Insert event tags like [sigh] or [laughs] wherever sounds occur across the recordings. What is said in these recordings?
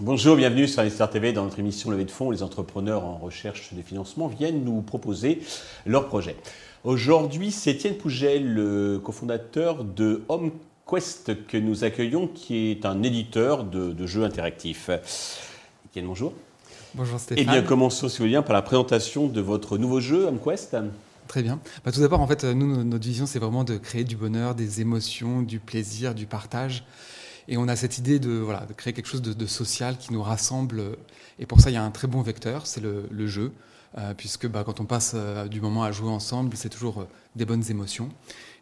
Bonjour, bienvenue sur Investor TV. Dans notre émission Levée de fonds, les entrepreneurs en recherche de financement viennent nous proposer leurs projets. Aujourd'hui, c'est Étienne Pougel, le cofondateur de HomeQuest que nous accueillons, qui est un éditeur de, jeux interactifs. Étienne, bonjour. Bonjour Stéphane. Eh bien, commençons, si vous voulez bien, par la présentation de votre nouveau jeu, HomeQuest. Très bien. Bah, tout d'abord, en fait, nous, notre vision, c'est vraiment de créer du bonheur, des émotions, du plaisir, du partage. Et on a cette idée de, voilà, de créer quelque chose de, social qui nous rassemble. Et pour ça, il y a un très bon vecteur, c'est le, jeu. Euh, puisque bah, quand on passe euh, du moment à jouer ensemble, c'est toujours euh, des bonnes émotions.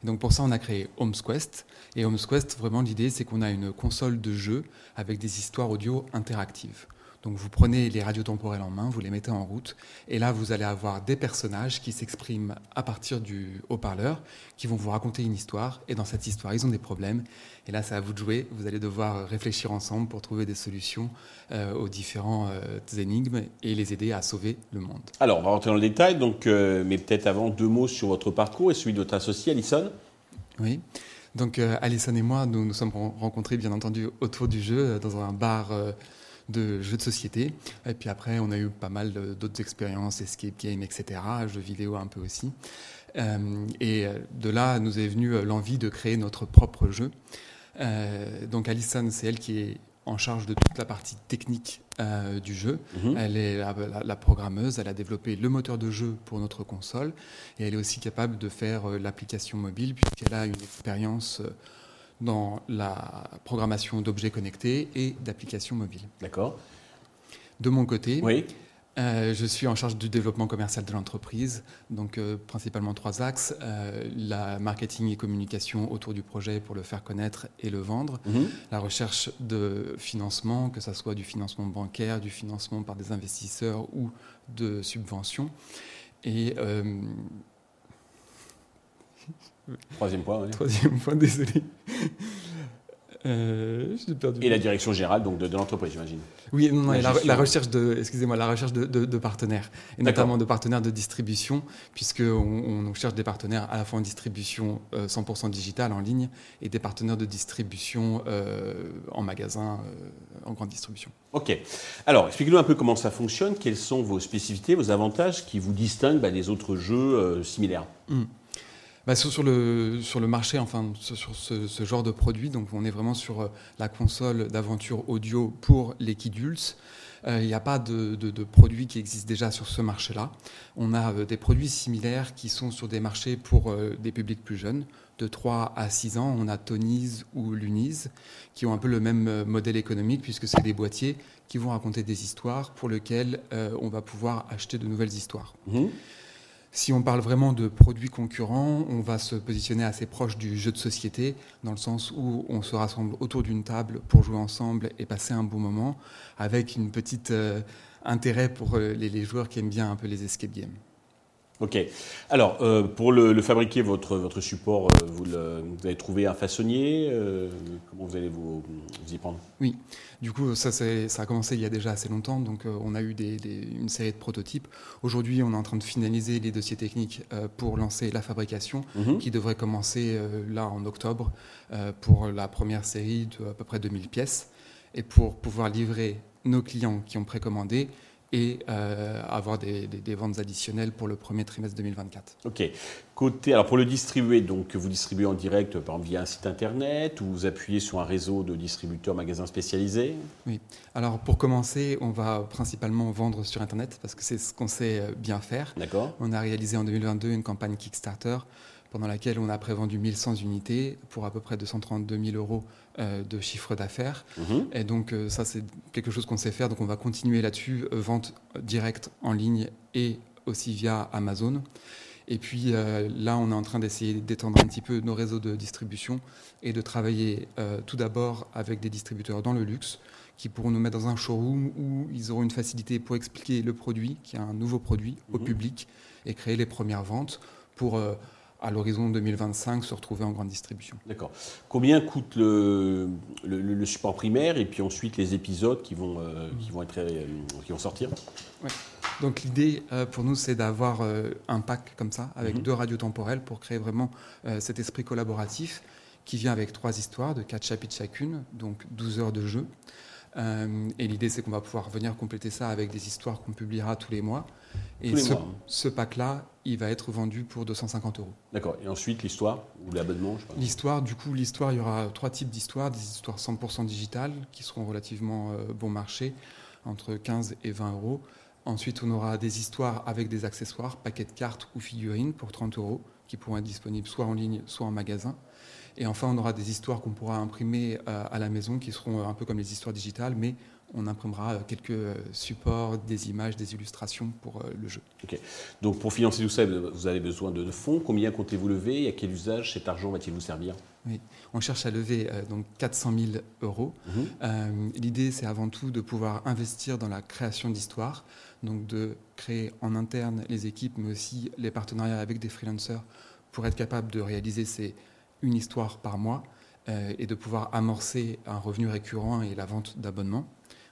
Et donc pour ça, on a créé HomesQuest. Et HomesQuest, vraiment, l'idée, c'est qu'on a une console de jeu avec des histoires audio interactives. Donc vous prenez les radios temporelles en main, vous les mettez en route, et là vous allez avoir des personnages qui s'expriment à partir du haut-parleur, qui vont vous raconter une histoire, et dans cette histoire ils ont des problèmes, et là c'est à vous de jouer, vous allez devoir réfléchir ensemble pour trouver des solutions euh, aux différentes euh, énigmes et les aider à sauver le monde. Alors on va rentrer dans le détail, donc, euh, mais peut-être avant deux mots sur votre parcours et celui de votre associé Alison. Oui. Donc Alison et moi, nous nous sommes rencontrés bien entendu autour du jeu dans un bar de jeux de société. Et puis après, on a eu pas mal d'autres expériences, escape game, etc., jeux vidéo un peu aussi. Euh, et de là, nous est venue l'envie de créer notre propre jeu. Euh, donc Alison, c'est elle qui est en charge de toute la partie technique euh, du jeu. Mhm. Elle est la, la, programmeuse, elle a développé le moteur de jeu pour notre console et elle est aussi capable de faire l'application mobile puisqu'elle a une expérience dans la programmation d'objets connectés et d'applications mobiles. D'accord. De mon côté, oui. Euh, je suis en charge du développement commercial de l'entreprise, donc euh, principalement trois axes euh, la marketing et communication autour du projet pour le faire connaître et le vendre, mhm. la recherche de financement, que ce soit du financement bancaire, du financement par des investisseurs ou de subventions, et Troisième point, oui. [laughs] Troisième point, désolé. Euh, perdu. Et la direction générale donc de, l'entreprise, j'imagine. Oui, non, la, recherche de, excusez-moi, la recherche de, partenaires et notamment de partenaires de distribution, puisque on, cherche des partenaires à la fois en distribution 100% euh, digitale en ligne et des partenaires de distribution euh, en magasin, en grande distribution. Ok. Alors, expliquez-nous un peu comment ça fonctionne. Quelles sont vos spécificités, vos avantages qui vous distinguent bah, des autres jeux similaires hmm. Bah, sur, le, sur le marché, enfin, sur ce, genre de produit, donc on est vraiment sur euh, la console d'aventure audio pour les kidults. Euh, il n'y a pas de, de, produits qui existent déjà sur ce marché-là. On a euh, des produits similaires qui sont sur des marchés pour des publics plus jeunes, de 3 à 6 ans. On a Tony's ou Luniz, qui ont un peu le même modèle économique, puisque c'est des boîtiers qui vont raconter des histoires pour lesquelles on va pouvoir acheter de nouvelles histoires. Mmh. Si on parle vraiment de produits concurrents, on va se positionner assez proche du jeu de société, dans le sens où on se rassemble autour d'une table pour jouer ensemble et passer un bon moment, avec une petite euh, intérêt pour euh, les, joueurs qui aiment bien un peu les escape games. Ok. Alors, euh, pour le, fabriquer, votre, votre support, euh, vous, vous, avez trouvé un façonnier euh, Comment vous allez vous, y prendre? Oui. Du coup, ça, ça, a commencé il y a déjà assez longtemps. Donc, on a eu des, une série de prototypes. Aujourd'hui, on est en train de finaliser les dossiers techniques pour lancer la fabrication, mhm. qui devrait commencer là en octobre pour la première série de à peu près 2000 pièces. Et pour pouvoir livrer nos clients qui ont précommandé, et euh, avoir des, ventes additionnelles pour le premier trimestre 2024. Ok. Côté, alors pour le distribuer, donc vous distribuez en direct par exemple, via un site internet ou vous appuyez sur un réseau de distributeurs magasins spécialisés? Oui. Alors pour commencer, on va principalement vendre sur internet parce que c'est ce qu'on sait euh, bien faire. D'accord. On a réalisé en 2022 une campagne Kickstarter pendant laquelle on a prévendu 1100 unités pour à peu près 232 000 euros euh, de chiffre d'affaires. Mhm. Et donc euh, ça, c'est quelque chose qu'on sait faire. Donc on va continuer là-dessus, euh, vente directe en ligne et aussi via Amazon. Et puis là, on est en train d'essayer d'étendre un petit peu nos réseaux de distribution et de travailler tout d'abord avec des distributeurs dans le luxe qui pourront nous mettre dans un showroom où ils auront une facilité pour expliquer le produit, qui est un nouveau produit, au mhm. public et créer les premières ventes pour à l'horizon 2025 se retrouver en grande distribution. D'accord. Combien coûte le, le, support primaire et puis ensuite les épisodes qui vont, euh, qui vont, être, euh, qui vont sortir? Donc l'idée euh, pour nous, c'est d'avoir un pack comme ça, avec Mhm. deux radios temporelles, pour créer vraiment cet esprit collaboratif qui vient avec trois histoires de quatre chapitres chacune, donc 12 heures de jeu. Et l'idée, c'est qu'on va pouvoir venir compléter ça avec des histoires qu'on publiera tous les mois. Et les ce, pack-là, il va être vendu pour 250 euros. D'accord. Et ensuite, l'histoire ou l'abonnement. L'histoire, du coup, l'histoire, il y aura trois types d'histoires. Des histoires 100% digitales qui seront relativement euh, bon marché, entre 15 et 20 euros. Ensuite, on aura des histoires avec des accessoires, paquets de cartes ou figurines pour 30 euros, qui pourront être disponibles soit en ligne, soit en magasin. Et enfin, on aura des histoires qu'on pourra imprimer euh, à la maison, qui seront euh, un peu comme les histoires digitales, mais on imprimera quelques supports, des images, des illustrations pour euh, le jeu. Donc, pour financer tout ça, vous avez besoin de, fonds. Combien comptez-vous lever? Et à quel usage cet argent va-t-il vous servir? On cherche à lever euh, donc 400 000 euros. Mhm. Euh, L'idée, c'est avant tout de pouvoir investir dans la création d'histoires, donc de créer en interne les équipes, mais aussi les partenariats avec des freelancers pour être capable de réaliser ces une histoire par mois euh, et de pouvoir amorcer un revenu récurrent et la vente d'abonnements.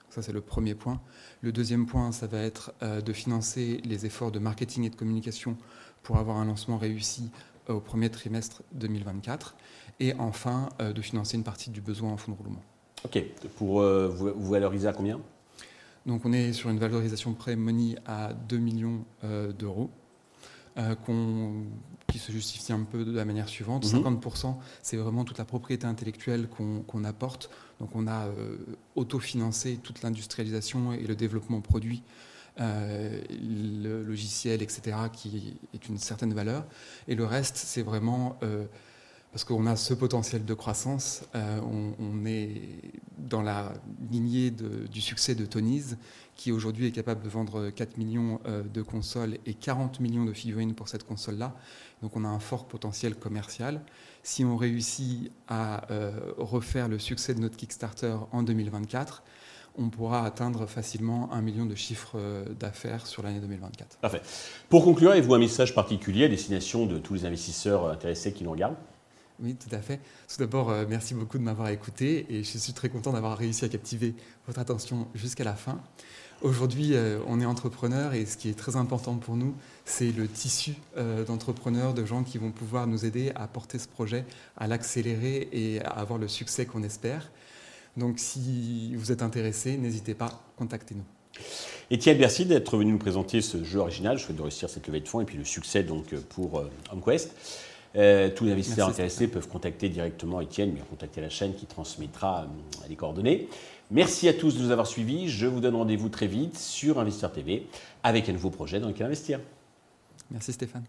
Ça, c'est le premier point. Le deuxième point, ça va être euh, de financer les efforts de marketing et de communication pour avoir un lancement réussi euh, au premier trimestre 2024. Et enfin, euh, de financer une partie du besoin en fonds de roulement. Ok. Pour euh, vous, vous valoriser à combien? Donc on est sur une valorisation pré-money à 2 millions euh, d'euros, euh, qu'on- qui se justifie un peu de la manière suivante. Mhm. 50%, c'est vraiment toute la propriété intellectuelle qu'on qu'on apporte. Donc on a euh, autofinancé toute l'industrialisation et le développement produit, euh, le logiciel, etc., qui est une certaine valeur. Et le reste, c'est vraiment... euh, parce qu'on a ce potentiel de croissance, euh, on, est dans la lignée du succès de Tony's, qui aujourd'hui est capable de vendre 4 millions euh, de consoles et 40 millions de figurines pour cette console-là. Donc on a un fort potentiel commercial. Si on réussit à euh, refaire le succès de notre Kickstarter en 2024, on pourra atteindre facilement un million de chiffres d'affaires sur l'année 2024. Pour conclure, avez-vous un message particulier à destination de tous les investisseurs intéressés qui nous regardent? Oui, tout à fait. Tout d'abord, euh, merci beaucoup de m'avoir écouté et je suis très content d'avoir réussi à captiver votre attention jusqu'à la fin. Aujourd'hui, euh, on est entrepreneur et ce qui est très important pour nous, c'est le tissu euh, d'entrepreneurs, de gens qui vont pouvoir nous aider à porter ce projet, à l'accélérer et à avoir le succès qu'on espère. Donc si vous êtes intéressé, n'hésitez pas, contactez-nous. Étienne, merci d'être venu nous présenter ce jeu original. Je souhaite de réussir cette levée de fonds et puis le succès donc pour HomeQuest. Euh, tous les investisseurs Merci, intéressés peuvent contacter directement Étienne, mais contacter la chaîne qui transmettra euh, les coordonnées. Merci à tous de nous avoir suivis. Je vous donne rendez-vous très vite sur Investir TV avec un nouveau projet dans lequel investir. Merci Stéphane.